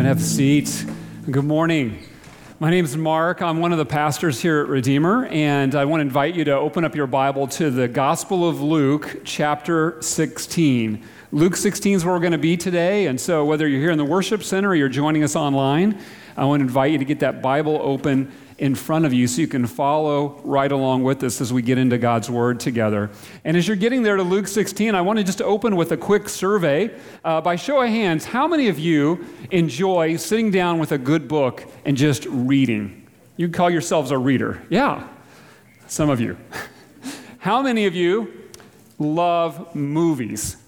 Amen. Have a seat. Good morning. My name is Mark. I'm one of the pastors here at Redeemer, and I want to invite you to open up your Bible to the Gospel of Luke, chapter 16. Luke 16 is where we're going to be today, and so whether you're here in the worship center or you're joining us online, I want to invite you to get that Bible open in front of you so you can follow right along with us as we get into God's Word together. And as you're getting there to Luke 16, I want to just open with a quick survey. Uh, by show of hands, how many of you enjoy sitting down with a good book and just reading? You call yourselves a reader. Yeah, some of you. how many of you love movies?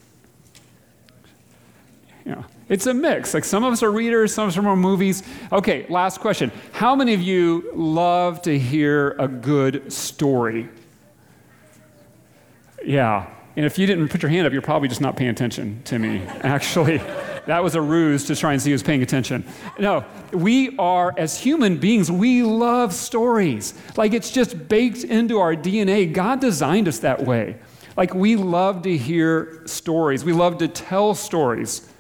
Yeah. It's a mix. Like some of us are readers, some of us are more movies. Okay, last question. How many of you love to hear a good story? Yeah. And if you didn't put your hand up, you're probably just not paying attention to me, actually. that was a ruse to try and see who's paying attention. No, we are, as human beings, we love stories. Like it's just baked into our DNA. God designed us that way. Like we love to hear stories, we love to tell stories.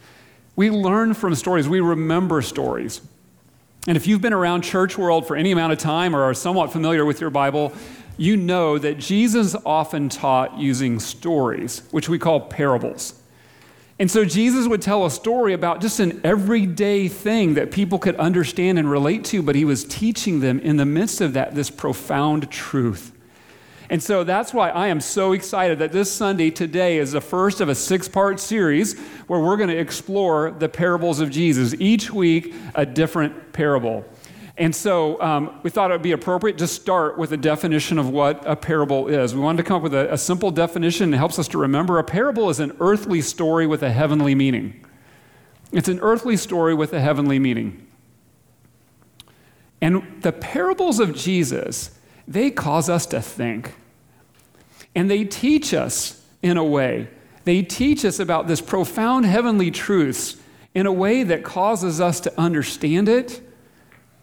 We learn from stories, we remember stories. And if you've been around church world for any amount of time or are somewhat familiar with your Bible, you know that Jesus often taught using stories, which we call parables. And so Jesus would tell a story about just an everyday thing that people could understand and relate to, but he was teaching them in the midst of that this profound truth. And so that's why I am so excited that this Sunday, today, is the first of a six part series where we're going to explore the parables of Jesus. Each week, a different parable. And so um, we thought it would be appropriate to start with a definition of what a parable is. We wanted to come up with a, a simple definition that helps us to remember a parable is an earthly story with a heavenly meaning. It's an earthly story with a heavenly meaning. And the parables of Jesus, they cause us to think. And they teach us in a way. They teach us about this profound heavenly truths in a way that causes us to understand it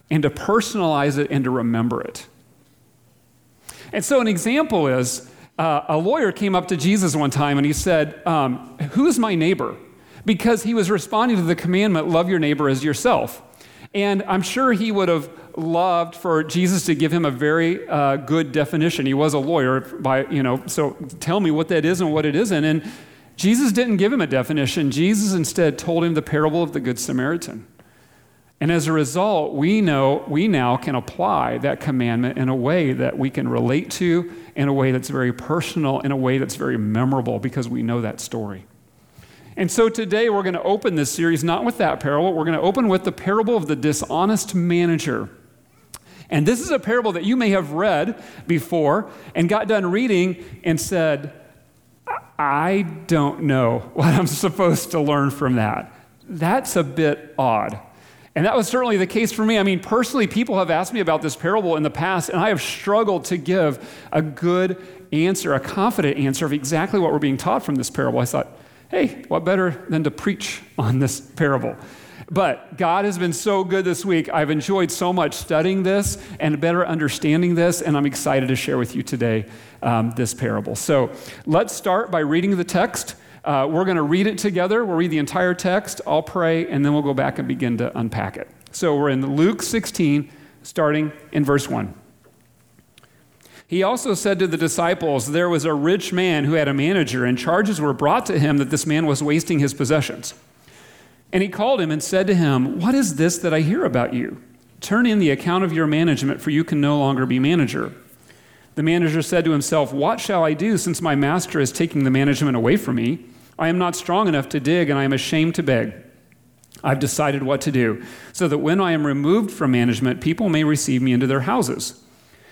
and to personalize it and to remember it. And so, an example is uh, a lawyer came up to Jesus one time and he said, um, Who's my neighbor? Because he was responding to the commandment, Love your neighbor as yourself. And I'm sure he would have loved for Jesus to give him a very uh, good definition. He was a lawyer, by you know, so tell me what that is and what it isn't. And Jesus didn't give him a definition. Jesus instead told him the parable of the Good Samaritan. And as a result, we know we now can apply that commandment in a way that we can relate to, in a way that's very personal, in a way that's very memorable because we know that story. And so today we're going to open this series not with that parable, we're going to open with the parable of the dishonest manager. And this is a parable that you may have read before and got done reading and said, I don't know what I'm supposed to learn from that. That's a bit odd. And that was certainly the case for me. I mean, personally, people have asked me about this parable in the past, and I have struggled to give a good answer, a confident answer of exactly what we're being taught from this parable. I thought, hey, what better than to preach on this parable? But God has been so good this week. I've enjoyed so much studying this and better understanding this, and I'm excited to share with you today um, this parable. So let's start by reading the text. Uh, we're going to read it together. We'll read the entire text. I'll pray, and then we'll go back and begin to unpack it. So we're in Luke 16, starting in verse 1. He also said to the disciples, There was a rich man who had a manager, and charges were brought to him that this man was wasting his possessions. And he called him and said to him, What is this that I hear about you? Turn in the account of your management, for you can no longer be manager. The manager said to himself, What shall I do since my master is taking the management away from me? I am not strong enough to dig, and I am ashamed to beg. I've decided what to do, so that when I am removed from management, people may receive me into their houses.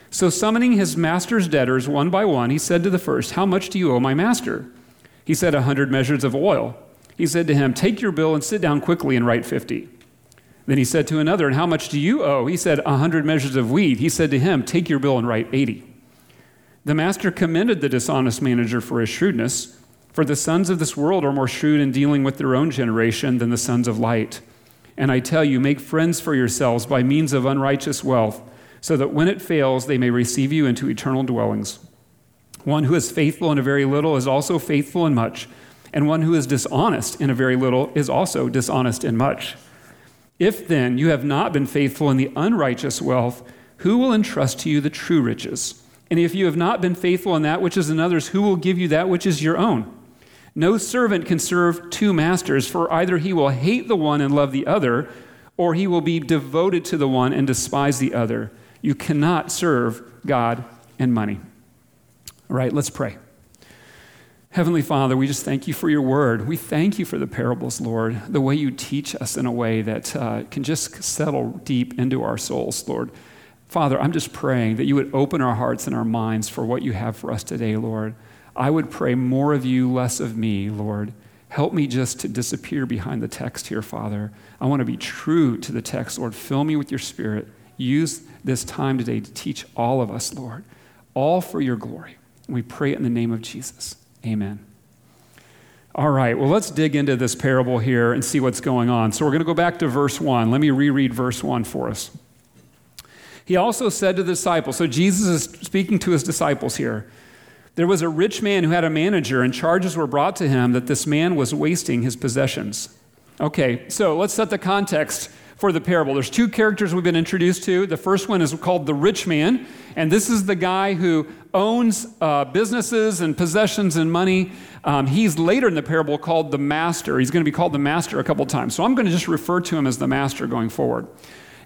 So, summoning his master's debtors one by one, he said to the first, How much do you owe my master? He said, A hundred measures of oil. He said to him, Take your bill and sit down quickly and write 50. Then he said to another, And how much do you owe? He said, A hundred measures of wheat. He said to him, Take your bill and write 80. The master commended the dishonest manager for his shrewdness, for the sons of this world are more shrewd in dealing with their own generation than the sons of light. And I tell you, make friends for yourselves by means of unrighteous wealth, so that when it fails, they may receive you into eternal dwellings. One who is faithful in a very little is also faithful in much and one who is dishonest in a very little is also dishonest in much. If then you have not been faithful in the unrighteous wealth, who will entrust to you the true riches? And if you have not been faithful in that which is another's, who will give you that which is your own? No servant can serve two masters, for either he will hate the one and love the other, or he will be devoted to the one and despise the other. You cannot serve God and money. All right, let's pray. Heavenly Father, we just thank you for your word. We thank you for the parables, Lord, the way you teach us in a way that uh, can just settle deep into our souls, Lord. Father, I'm just praying that you would open our hearts and our minds for what you have for us today, Lord. I would pray more of you, less of me, Lord. Help me just to disappear behind the text here, Father. I want to be true to the text, Lord. Fill me with your spirit. Use this time today to teach all of us, Lord, all for your glory. We pray it in the name of Jesus. Amen. All right, well, let's dig into this parable here and see what's going on. So we're going to go back to verse 1. Let me reread verse 1 for us. He also said to the disciples, so Jesus is speaking to his disciples here. There was a rich man who had a manager, and charges were brought to him that this man was wasting his possessions. Okay, so let's set the context for the parable. There's two characters we've been introduced to. The first one is called the rich man, and this is the guy who owns uh, businesses and possessions and money. Um, he's later in the parable called the master. He's going to be called the master a couple times. So I'm going to just refer to him as the master going forward.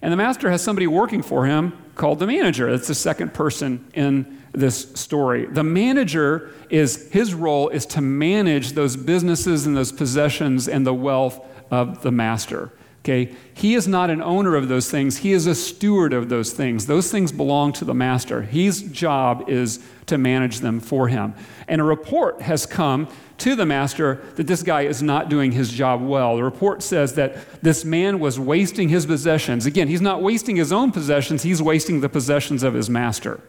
And the master has somebody working for him called the manager. That's the second person in this story. The manager is his role is to manage those businesses and those possessions and the wealth of the master. Okay? He is not an owner of those things, he is a steward of those things. Those things belong to the master. His job is to manage them for him. And a report has come to the master that this guy is not doing his job well. The report says that this man was wasting his possessions. Again, he's not wasting his own possessions, he's wasting the possessions of his master.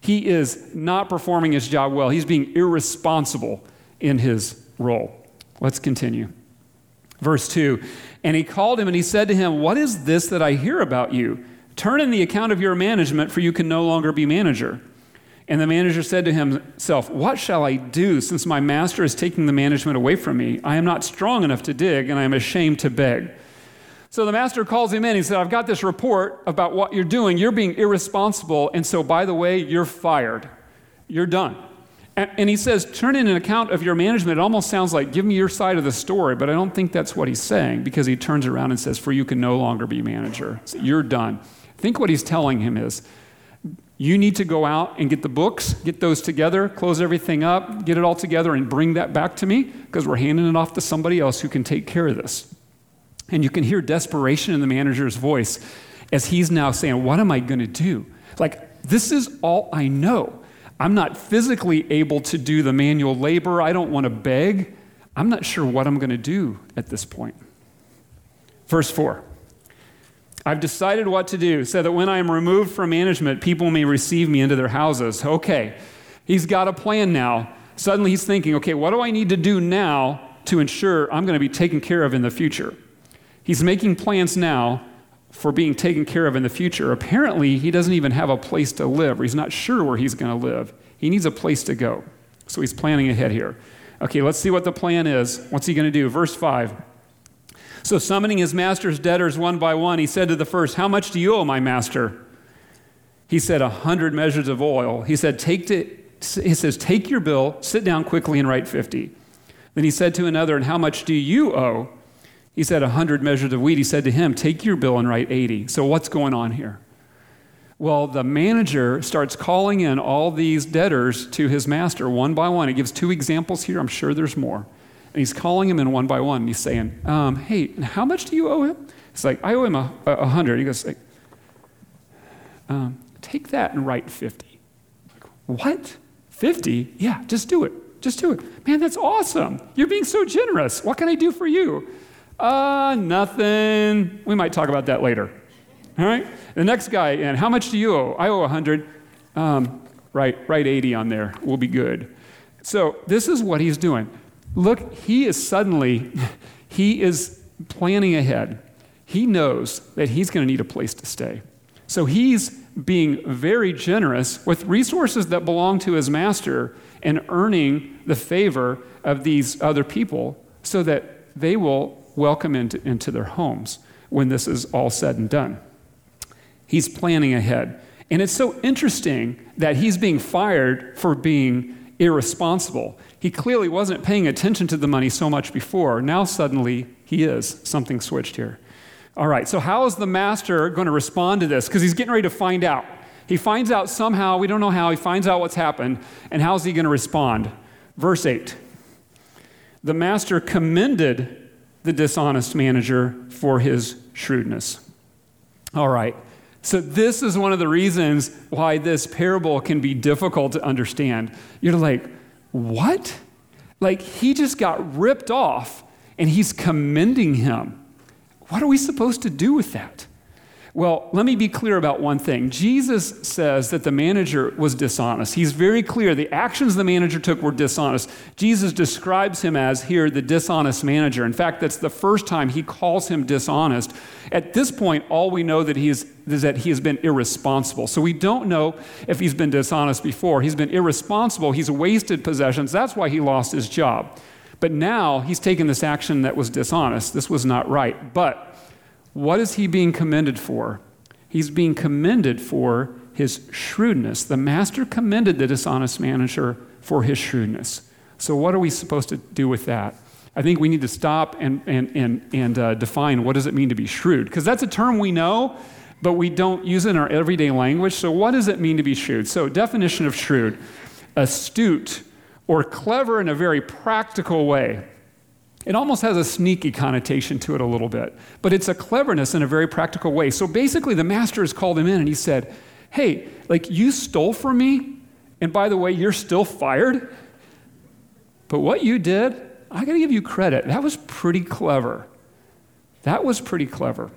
He is not performing his job well. He's being irresponsible in his role. Let's continue. Verse 2 And he called him and he said to him, What is this that I hear about you? Turn in the account of your management, for you can no longer be manager. And the manager said to himself, What shall I do since my master is taking the management away from me? I am not strong enough to dig, and I am ashamed to beg. So the master calls him in. He said, I've got this report about what you're doing. You're being irresponsible. And so, by the way, you're fired. You're done. And, he says, turn in an account of your management. It almost sounds like, give me your side of the story, but I don't think that's what he's saying because he turns around and says, for you can no longer be manager. You're done. I think what he's telling him is, you need to go out and get the books, get those together, close everything up, get it all together, and bring that back to me because we're handing it off to somebody else who can take care of this. And you can hear desperation in the manager's voice as he's now saying, What am I going to do? Like, this is all I know. I'm not physically able to do the manual labor. I don't want to beg. I'm not sure what I'm going to do at this point. Verse 4 I've decided what to do so that when I am removed from management, people may receive me into their houses. Okay, he's got a plan now. Suddenly he's thinking, okay, what do I need to do now to ensure I'm going to be taken care of in the future? He's making plans now for being taken care of in the future. Apparently, he doesn't even have a place to live, or he's not sure where he's going to live. He needs a place to go. So he's planning ahead here. Okay, let's see what the plan is. What's he going to do? Verse 5. So, summoning his master's debtors one by one, he said to the first, How much do you owe my master? He said, A hundred measures of oil. He said, Take to, he says, Take your bill, sit down quickly, and write 50. Then he said to another, And how much do you owe? He said, A hundred measures of wheat. He said to him, Take your bill and write 80. So what's going on here? Well, the manager starts calling in all these debtors to his master one by one. He gives two examples here. I'm sure there's more. And he's calling them in one by one. He's saying, um, Hey, how much do you owe him? It's like, I owe him a, a hundred. He goes, like, um, Take that and write 50. Like, what? 50? Yeah, just do it. Just do it. Man, that's awesome. You're being so generous. What can I do for you? Uh, nothing. We might talk about that later. All right? The next guy, in, how much do you owe? I owe 100. Um, right, write 80 on there. We'll be good. So this is what he's doing. Look, he is suddenly, he is planning ahead. He knows that he's going to need a place to stay. So he's being very generous with resources that belong to his master and earning the favor of these other people so that they will welcome into, into their homes. when this is all said and done. He's planning ahead. And it's so interesting that he's being fired for being irresponsible. He clearly wasn't paying attention to the money so much before. Now, suddenly, he is. Something switched here. All right, so how is the master going to respond to this? Because he's getting ready to find out. He finds out somehow, we don't know how, he finds out what's happened, and how's he going to respond? Verse 8 The master commended the dishonest manager for his shrewdness. All right, so, this is one of the reasons why this parable can be difficult to understand. You're like, what? Like, he just got ripped off and he's commending him. What are we supposed to do with that? Well, let me be clear about one thing. Jesus says that the manager was dishonest. He's very clear. The actions the manager took were dishonest. Jesus describes him as here the dishonest manager. In fact, that's the first time he calls him dishonest. At this point, all we know that he is, is that he has been irresponsible. So we don't know if he's been dishonest before. He's been irresponsible. He's wasted possessions. That's why he lost his job. But now he's taken this action that was dishonest. This was not right. But what is he being commended for? He's being commended for his shrewdness. The master commended the dishonest manager for his shrewdness. So, what are we supposed to do with that? I think we need to stop and, and, and, and uh, define what does it mean to be shrewd? Because that's a term we know, but we don't use it in our everyday language. So, what does it mean to be shrewd? So, definition of shrewd astute or clever in a very practical way. It almost has a sneaky connotation to it a little bit, but it's a cleverness in a very practical way. So basically, the master has called him in and he said, Hey, like you stole from me, and by the way, you're still fired. But what you did, I got to give you credit. That was pretty clever. That was pretty clever.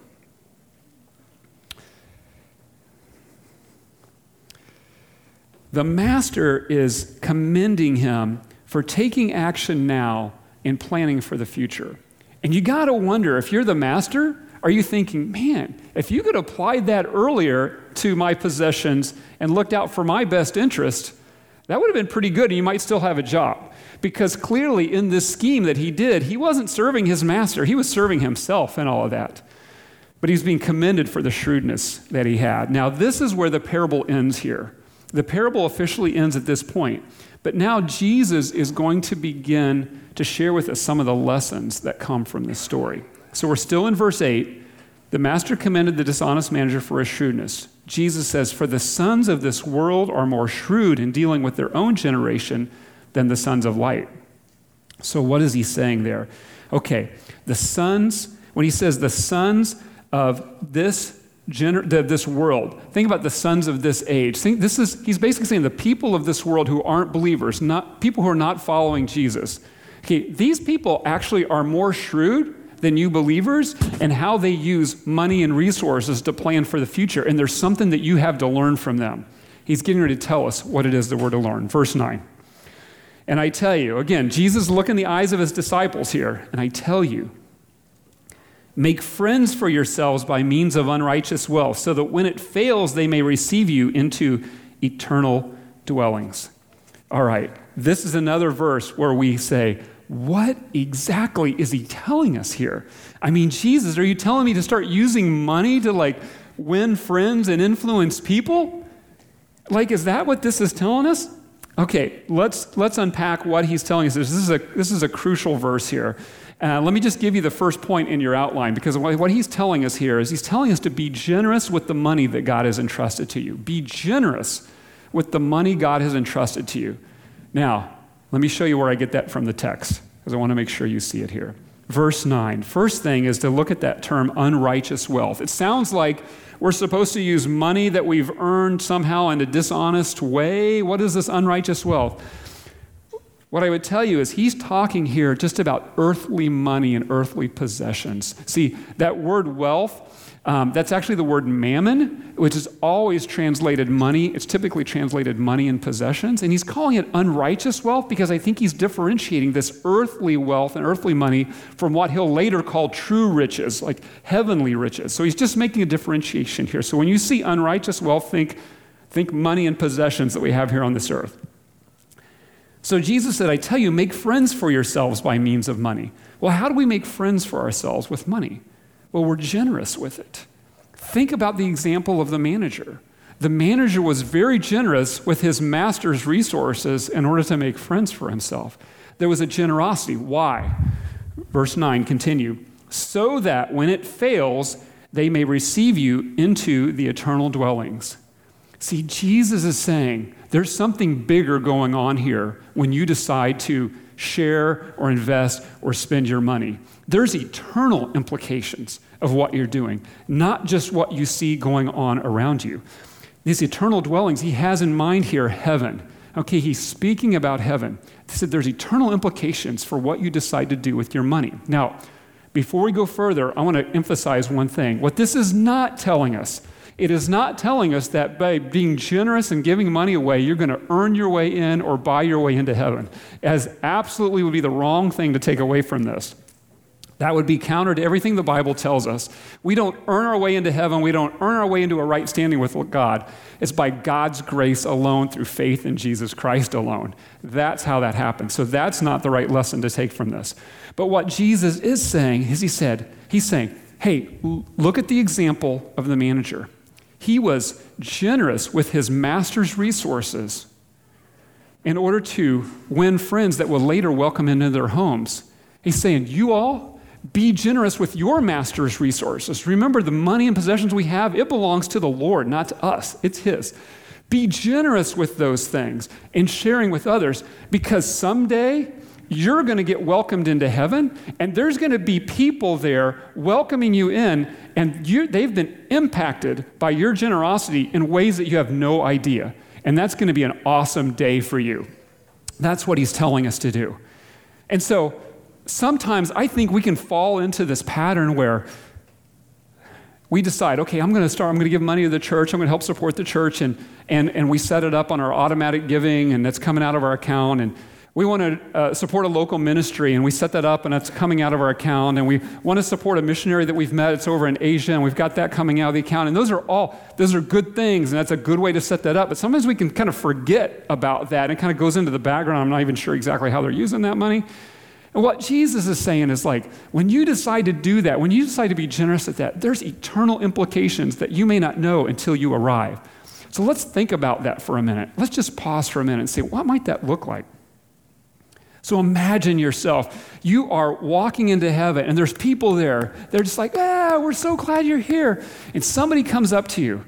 The master is commending him for taking action now in planning for the future. And you got to wonder if you're the master, are you thinking, man, if you could apply that earlier to my possessions and looked out for my best interest, that would have been pretty good and you might still have a job. Because clearly, in this scheme that he did, he wasn't serving his master, he was serving himself and all of that. But he's being commended for the shrewdness that he had. Now, this is where the parable ends here. The parable officially ends at this point. But now Jesus is going to begin to share with us some of the lessons that come from this story. So we're still in verse 8. The master commended the dishonest manager for his shrewdness. Jesus says, For the sons of this world are more shrewd in dealing with their own generation than the sons of light. So, what is he saying there? Okay, the sons, when he says the sons of this gener- this world. Think about the sons of this age. Think this is he's basically saying the people of this world who aren't believers, not people who are not following Jesus. Okay, these people actually are more shrewd than you believers and how they use money and resources to plan for the future. And there's something that you have to learn from them. He's getting ready to tell us what it is that we're to learn. Verse 9. And I tell you, again, Jesus look in the eyes of his disciples here, and I tell you, make friends for yourselves by means of unrighteous wealth, so that when it fails, they may receive you into eternal dwellings. All right, this is another verse where we say, what exactly is he telling us here? I mean, Jesus, are you telling me to start using money to like win friends and influence people? Like, is that what this is telling us? Okay, let's, let's unpack what he's telling us. This is a, this is a crucial verse here. Uh, let me just give you the first point in your outline because what he's telling us here is he's telling us to be generous with the money that God has entrusted to you. Be generous with the money God has entrusted to you. Now, let me show you where I get that from the text, because I want to make sure you see it here. Verse 9. First thing is to look at that term unrighteous wealth. It sounds like we're supposed to use money that we've earned somehow in a dishonest way. What is this unrighteous wealth? What I would tell you is he's talking here just about earthly money and earthly possessions. See, that word wealth um, that's actually the word mammon, which is always translated money. It's typically translated money and possessions. And he's calling it unrighteous wealth because I think he's differentiating this earthly wealth and earthly money from what he'll later call true riches, like heavenly riches. So he's just making a differentiation here. So when you see unrighteous wealth, think, think money and possessions that we have here on this earth. So Jesus said, I tell you, make friends for yourselves by means of money. Well, how do we make friends for ourselves with money? Well, we're generous with it. Think about the example of the manager. The manager was very generous with his master's resources in order to make friends for himself. There was a generosity. Why? Verse 9 continue. So that when it fails, they may receive you into the eternal dwellings. See, Jesus is saying there's something bigger going on here when you decide to share or invest or spend your money. There's eternal implications of what you're doing, not just what you see going on around you. These eternal dwellings, he has in mind here heaven. Okay, he's speaking about heaven. He said there's eternal implications for what you decide to do with your money. Now, before we go further, I want to emphasize one thing. What this is not telling us, it is not telling us that by being generous and giving money away, you're going to earn your way in or buy your way into heaven, as absolutely would be the wrong thing to take away from this. That would be counter to everything the Bible tells us. We don't earn our way into heaven. We don't earn our way into a right standing with God. It's by God's grace alone through faith in Jesus Christ alone. That's how that happens. So that's not the right lesson to take from this. But what Jesus is saying is he said, he's saying, hey, look at the example of the manager. He was generous with his master's resources in order to win friends that will later welcome him into their homes. He's saying, You all be generous with your master's resources. Remember, the money and possessions we have, it belongs to the Lord, not to us. It's His. Be generous with those things and sharing with others because someday you're going to get welcomed into heaven, and there's going to be people there welcoming you in, and they've been impacted by your generosity in ways that you have no idea. And that's going to be an awesome day for you. That's what he's telling us to do. And so sometimes I think we can fall into this pattern where we decide, okay, I'm going to start, I'm going to give money to the church, I'm going to help support the church, and, and, and we set it up on our automatic giving, and that's coming out of our account. And we want to uh, support a local ministry, and we set that up, and that's coming out of our account. And we want to support a missionary that we've met. It's over in Asia, and we've got that coming out of the account. And those are all those are good things, and that's a good way to set that up. But sometimes we can kind of forget about that, and it kind of goes into the background. I'm not even sure exactly how they're using that money. And what Jesus is saying is like, when you decide to do that, when you decide to be generous at that, there's eternal implications that you may not know until you arrive. So let's think about that for a minute. Let's just pause for a minute and say, what might that look like? So imagine yourself. You are walking into heaven, and there's people there. They're just like, ah, we're so glad you're here. And somebody comes up to you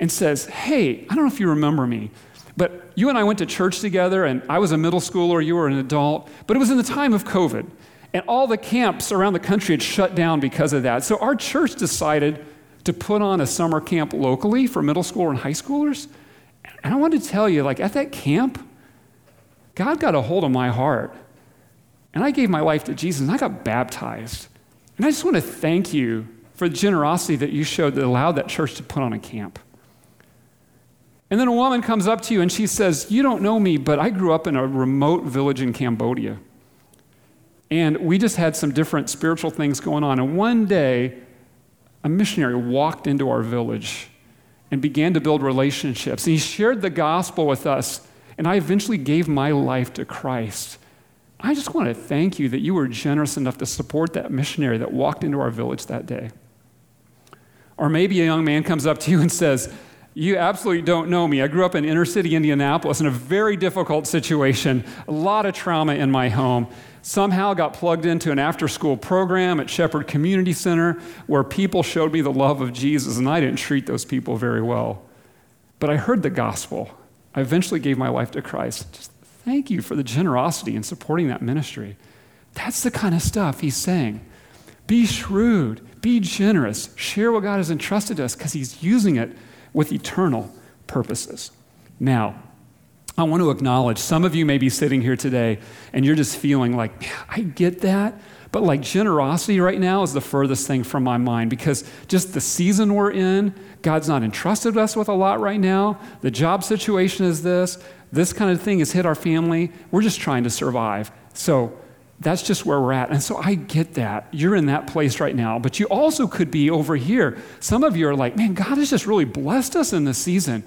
and says, hey, I don't know if you remember me, but you and I went to church together, and I was a middle schooler, you were an adult, but it was in the time of COVID. And all the camps around the country had shut down because of that. So our church decided to put on a summer camp locally for middle school and high schoolers. And I want to tell you, like at that camp, God got a hold of my heart. And I gave my life to Jesus and I got baptized. And I just want to thank you for the generosity that you showed that allowed that church to put on a camp. And then a woman comes up to you and she says, You don't know me, but I grew up in a remote village in Cambodia. And we just had some different spiritual things going on. And one day, a missionary walked into our village and began to build relationships. And he shared the gospel with us and I eventually gave my life to Christ. I just want to thank you that you were generous enough to support that missionary that walked into our village that day. Or maybe a young man comes up to you and says, You absolutely don't know me. I grew up in inner city Indianapolis in a very difficult situation, a lot of trauma in my home. Somehow got plugged into an after school program at Shepherd Community Center where people showed me the love of Jesus, and I didn't treat those people very well. But I heard the gospel. I eventually gave my life to Christ. Just thank you for the generosity in supporting that ministry. That's the kind of stuff he's saying. Be shrewd, be generous, share what God has entrusted to us because he's using it with eternal purposes. Now, I want to acknowledge some of you may be sitting here today and you're just feeling like, I get that, but like generosity right now is the furthest thing from my mind because just the season we're in, God's not entrusted us with a lot right now. The job situation is this. This kind of thing has hit our family. We're just trying to survive. So that's just where we're at. And so I get that. You're in that place right now, but you also could be over here. Some of you are like, man, God has just really blessed us in this season.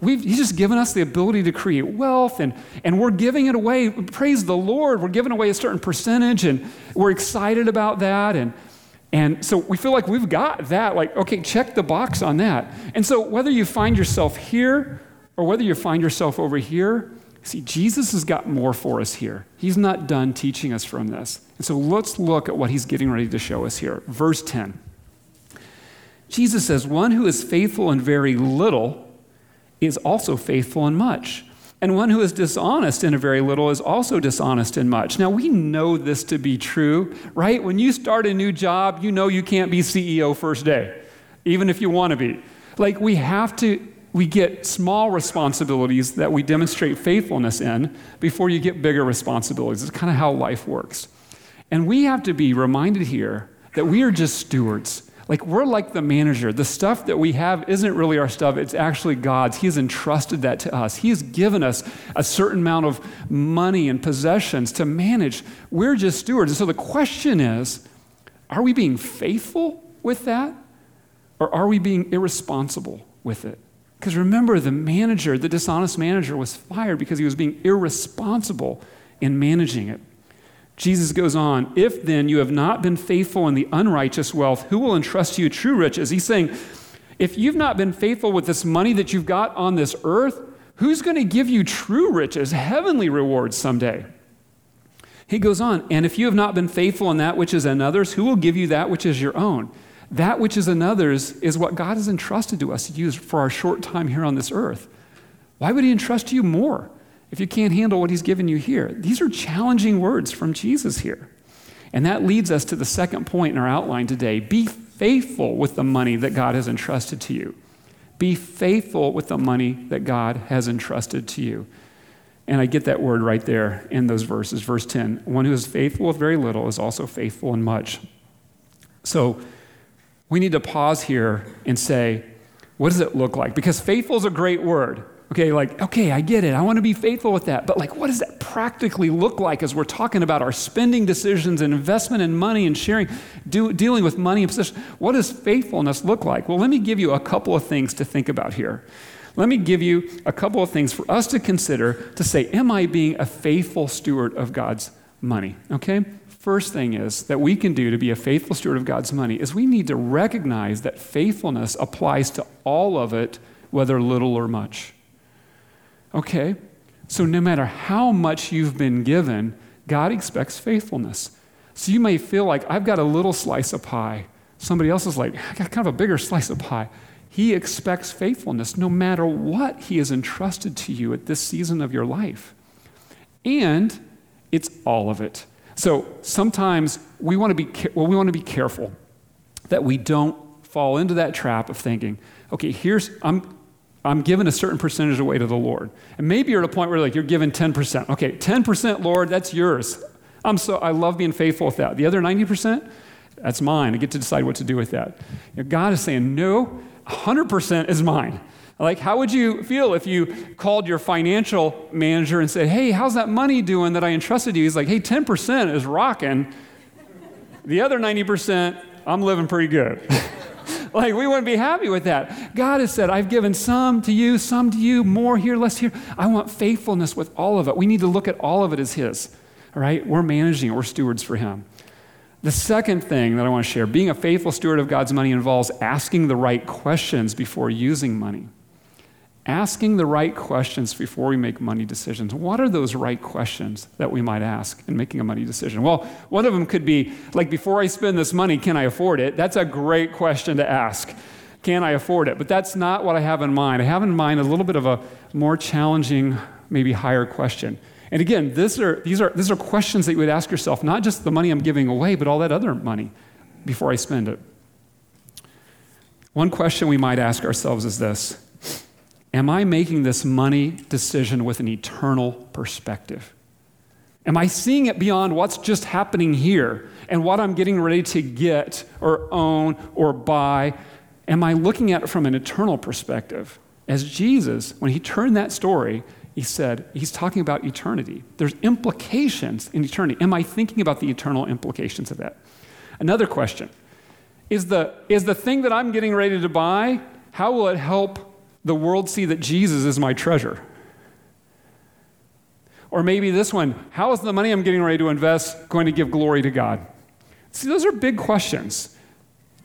We've, he's just given us the ability to create wealth, and, and we're giving it away. Praise the Lord. We're giving away a certain percentage, and we're excited about that. And, And so we feel like we've got that. Like, okay, check the box on that. And so whether you find yourself here or whether you find yourself over here, see, Jesus has got more for us here. He's not done teaching us from this. And so let's look at what he's getting ready to show us here. Verse 10. Jesus says, One who is faithful in very little is also faithful in much. And one who is dishonest in a very little is also dishonest in much. Now, we know this to be true, right? When you start a new job, you know you can't be CEO first day, even if you want to be. Like, we have to, we get small responsibilities that we demonstrate faithfulness in before you get bigger responsibilities. It's kind of how life works. And we have to be reminded here that we are just stewards. Like we're like the manager. The stuff that we have isn't really our stuff, it's actually God's. He has entrusted that to us. He has given us a certain amount of money and possessions to manage. We're just stewards. And so the question is are we being faithful with that? Or are we being irresponsible with it? Because remember, the manager, the dishonest manager, was fired because he was being irresponsible in managing it. Jesus goes on, If then you have not been faithful in the unrighteous wealth, who will entrust you true riches? He's saying, If you've not been faithful with this money that you've got on this earth, who's going to give you true riches, heavenly rewards someday? He goes on, And if you have not been faithful in that which is another's, who will give you that which is your own? That which is another's is what God has entrusted to us to use for our short time here on this earth. Why would He entrust you more? If you can't handle what he's given you here? These are challenging words from Jesus here. And that leads us to the second point in our outline today be faithful with the money that God has entrusted to you. Be faithful with the money that God has entrusted to you. And I get that word right there in those verses. Verse 10 One who is faithful with very little is also faithful in much. So we need to pause here and say, what does it look like? Because faithful is a great word. Okay, like, okay, I get it. I want to be faithful with that. But, like, what does that practically look like as we're talking about our spending decisions and investment in money and sharing, do, dealing with money and possession? What does faithfulness look like? Well, let me give you a couple of things to think about here. Let me give you a couple of things for us to consider to say, am I being a faithful steward of God's money? Okay? First thing is that we can do to be a faithful steward of God's money is we need to recognize that faithfulness applies to all of it, whether little or much. Okay, so no matter how much you've been given, God expects faithfulness. So you may feel like, I've got a little slice of pie. Somebody else is like, I got kind of a bigger slice of pie. He expects faithfulness no matter what He has entrusted to you at this season of your life. And it's all of it. So sometimes we want to be, well, we want to be careful that we don't fall into that trap of thinking, okay, here's, I'm, I'm giving a certain percentage away to the Lord. And maybe you're at a point where like you're giving 10%. Okay, 10%, Lord, that's yours. I'm so I love being faithful with that. The other 90%, that's mine. I get to decide what to do with that. You know, God is saying, no, 100% is mine. Like, how would you feel if you called your financial manager and said, hey, how's that money doing that I entrusted you? He's like, hey, 10% is rocking. The other 90%, I'm living pretty good. like, we wouldn't be happy with that. God has said, I've given some to you, some to you, more here, less here. I want faithfulness with all of it. We need to look at all of it as His, all right? We're managing it, we're stewards for Him. The second thing that I want to share being a faithful steward of God's money involves asking the right questions before using money asking the right questions before we make money decisions. What are those right questions that we might ask in making a money decision? Well, one of them could be like, before I spend this money, can I afford it? That's a great question to ask. Can I afford it? But that's not what I have in mind. I have in mind a little bit of a more challenging, maybe higher question. And again, this are, these, are, these are questions that you would ask yourself, not just the money I'm giving away, but all that other money before I spend it. One question we might ask ourselves is this Am I making this money decision with an eternal perspective? Am I seeing it beyond what's just happening here and what I'm getting ready to get or own or buy? Am I looking at it from an eternal perspective? As Jesus, when he turned that story, he said, he's talking about eternity. There's implications in eternity. Am I thinking about the eternal implications of that? Another question is the, is the thing that I'm getting ready to buy, how will it help the world see that Jesus is my treasure? Or maybe this one how is the money I'm getting ready to invest going to give glory to God? See, those are big questions.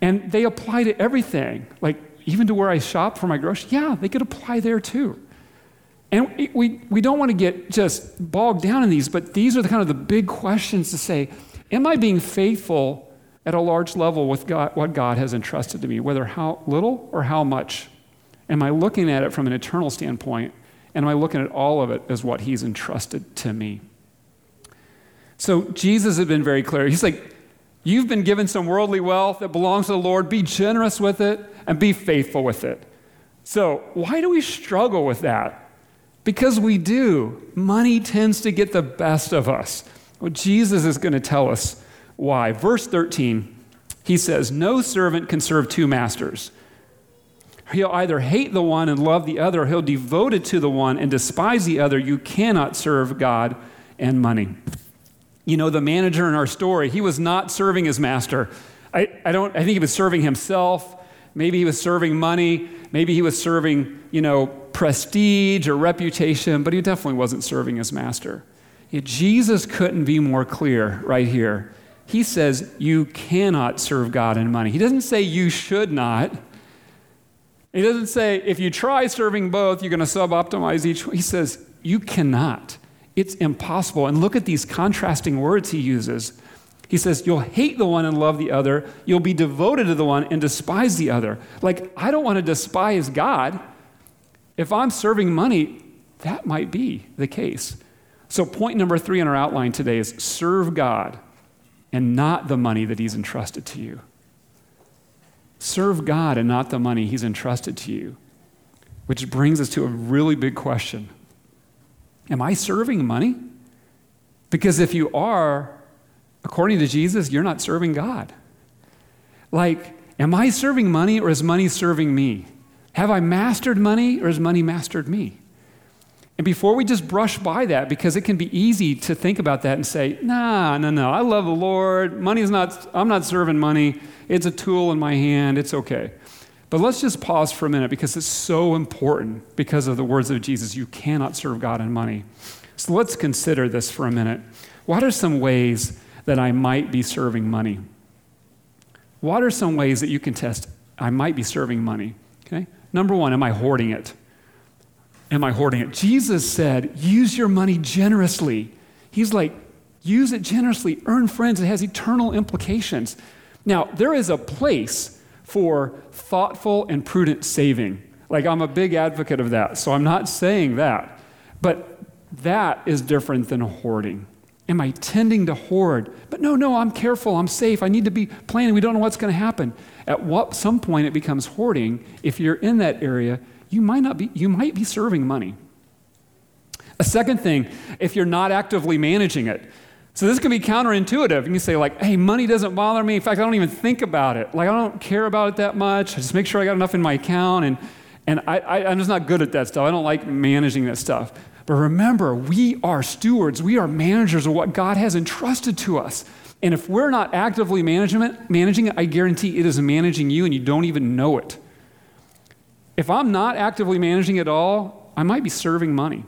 And they apply to everything, like even to where I shop for my groceries. Yeah, they could apply there too. And we, we don't want to get just bogged down in these, but these are the kind of the big questions to say, am I being faithful at a large level with God, what God has entrusted to me, whether how little or how much? Am I looking at it from an eternal standpoint? And am I looking at all of it as what He's entrusted to me? So Jesus had been very clear. He's like, You've been given some worldly wealth that belongs to the Lord. Be generous with it and be faithful with it. So, why do we struggle with that? Because we do. Money tends to get the best of us. Well, Jesus is going to tell us why. Verse 13, he says, No servant can serve two masters. He'll either hate the one and love the other, or he'll devote it to the one and despise the other. You cannot serve God and money. You know, the manager in our story, he was not serving his master. I, I, don't, I think he was serving himself. Maybe he was serving money. Maybe he was serving, you know, prestige or reputation, but he definitely wasn't serving his master. Yet Jesus couldn't be more clear right here. He says, You cannot serve God and money. He doesn't say you should not. He doesn't say if you try serving both, you're going to sub optimize each one. He says, You cannot. It's impossible. And look at these contrasting words he uses. He says, You'll hate the one and love the other. You'll be devoted to the one and despise the other. Like, I don't want to despise God. If I'm serving money, that might be the case. So, point number three in our outline today is serve God and not the money that He's entrusted to you. Serve God and not the money He's entrusted to you. Which brings us to a really big question Am I serving money? Because if you are, according to Jesus, you're not serving God. Like, am I serving money or is money serving me? Have I mastered money or has money mastered me? And before we just brush by that, because it can be easy to think about that and say, nah, no, no, I love the Lord. Money's not, I'm not serving money. It's a tool in my hand. It's okay. But let's just pause for a minute because it's so important because of the words of Jesus. You cannot serve God and money. So let's consider this for a minute. What are some ways that I might be serving money? What are some ways that you can test I might be serving money? Okay? Number one, am I hoarding it? Am I hoarding it? Jesus said, use your money generously. He's like, use it generously, earn friends. It has eternal implications. Now, there is a place for thoughtful and prudent saving. Like, I'm a big advocate of that, so I'm not saying that. But that is different than hoarding. Am I tending to hoard? But no, no, I'm careful, I'm safe, I need to be planning, we don't know what's going to happen. At what some point it becomes hoarding. If you're in that area, you might not be, you might be serving money. A second thing, if you're not actively managing it. So this can be counterintuitive. And you can say, like, hey, money doesn't bother me. In fact, I don't even think about it. Like, I don't care about it that much. I just make sure I got enough in my account. And, and I, I, I'm just not good at that stuff. I don't like managing that stuff. But remember, we are stewards. We are managers of what God has entrusted to us. And if we're not actively management, managing it, I guarantee it is managing you and you don't even know it. If I'm not actively managing it all, I might be serving money.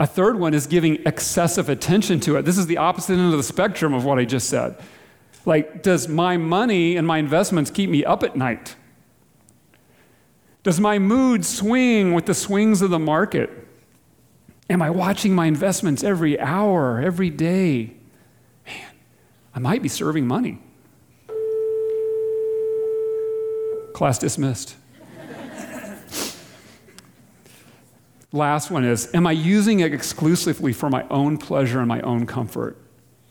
A third one is giving excessive attention to it. This is the opposite end of the spectrum of what I just said. Like, does my money and my investments keep me up at night? Does my mood swing with the swings of the market? Am I watching my investments every hour, every day? Man, I might be serving money. Class dismissed. Last one is Am I using it exclusively for my own pleasure and my own comfort?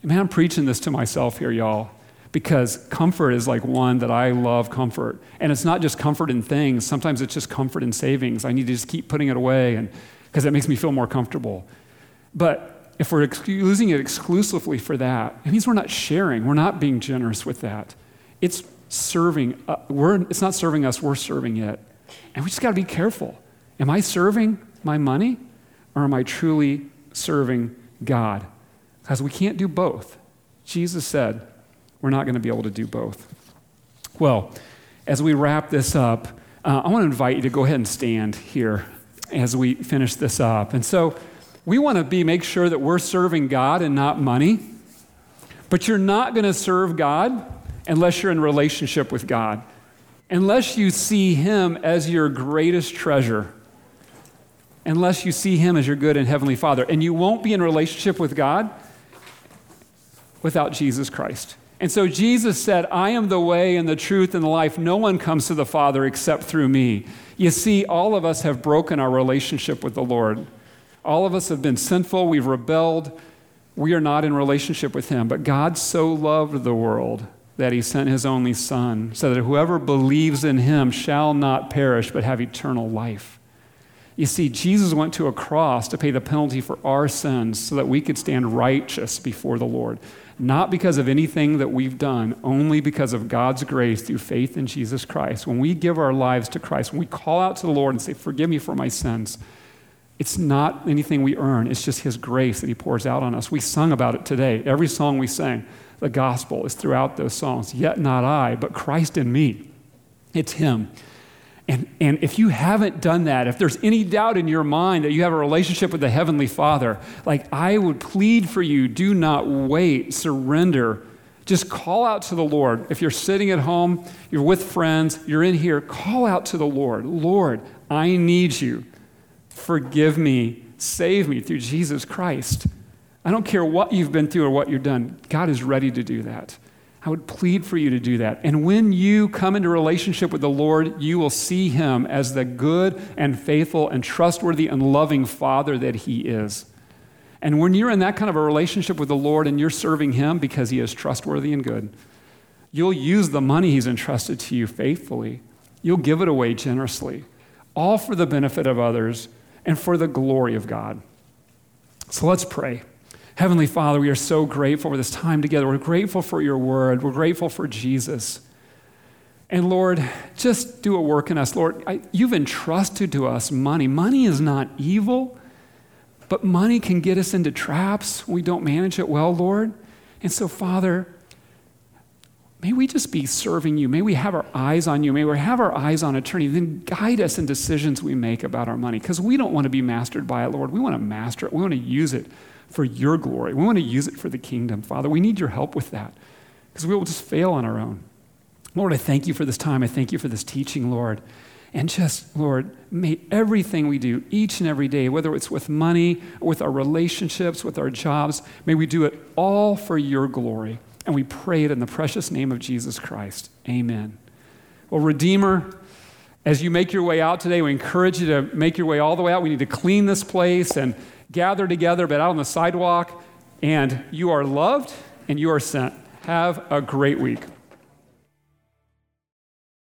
Man, I'm preaching this to myself here, y'all, because comfort is like one that I love comfort. And it's not just comfort in things, sometimes it's just comfort in savings. I need to just keep putting it away and because it makes me feel more comfortable. But if we're ex- using it exclusively for that, it means we're not sharing, we're not being generous with that. It's serving, uh, we're, it's not serving us, we're serving it. And we just got to be careful. Am I serving my money or am I truly serving God? Because we can't do both. Jesus said we're not going to be able to do both. Well, as we wrap this up, uh, I want to invite you to go ahead and stand here as we finish this up. And so we want to be make sure that we're serving God and not money. But you're not going to serve God unless you're in relationship with God, unless you see Him as your greatest treasure, unless you see Him as your good and heavenly Father. And you won't be in relationship with God without Jesus Christ. And so Jesus said, I am the way and the truth and the life. No one comes to the Father except through me. You see, all of us have broken our relationship with the Lord. All of us have been sinful, we've rebelled, we are not in relationship with Him. But God so loved the world that He sent His only Son, so that whoever believes in Him shall not perish but have eternal life. You see, Jesus went to a cross to pay the penalty for our sins so that we could stand righteous before the Lord not because of anything that we've done, only because of God's grace through faith in Jesus Christ. When we give our lives to Christ, when we call out to the Lord and say, Forgive me for my sins, it's not anything we earn, it's just His grace that He pours out on us. We sung about it today. Every song we sang, the gospel is throughout those songs. Yet not I, but Christ in me. It's Him. And, and if you haven't done that, if there's any doubt in your mind that you have a relationship with the Heavenly Father, like I would plead for you, do not wait, surrender. Just call out to the Lord. If you're sitting at home, you're with friends, you're in here, call out to the Lord. Lord, I need you. Forgive me, save me through Jesus Christ. I don't care what you've been through or what you've done, God is ready to do that. I would plead for you to do that. And when you come into relationship with the Lord, you will see him as the good and faithful and trustworthy and loving Father that he is. And when you're in that kind of a relationship with the Lord and you're serving him because he is trustworthy and good, you'll use the money he's entrusted to you faithfully. You'll give it away generously, all for the benefit of others and for the glory of God. So let's pray. Heavenly Father, we are so grateful for this time together. We're grateful for your word. We're grateful for Jesus. And Lord, just do a work in us. Lord, I, you've entrusted to us money. Money is not evil, but money can get us into traps. We don't manage it well, Lord. And so, Father, may we just be serving you. May we have our eyes on you. May we have our eyes on eternity. Then guide us in decisions we make about our money because we don't want to be mastered by it, Lord. We want to master it, we want to use it for your glory. We want to use it for the kingdom, Father. We need your help with that because we will just fail on our own. Lord, I thank you for this time. I thank you for this teaching, Lord. And just, Lord, may everything we do each and every day, whether it's with money, with our relationships, with our jobs, may we do it all for your glory. And we pray it in the precious name of Jesus Christ. Amen. Well, Redeemer, as you make your way out today, we encourage you to make your way all the way out. We need to clean this place and gather together, but out on the sidewalk, and you are loved and you are sent. Have a great week.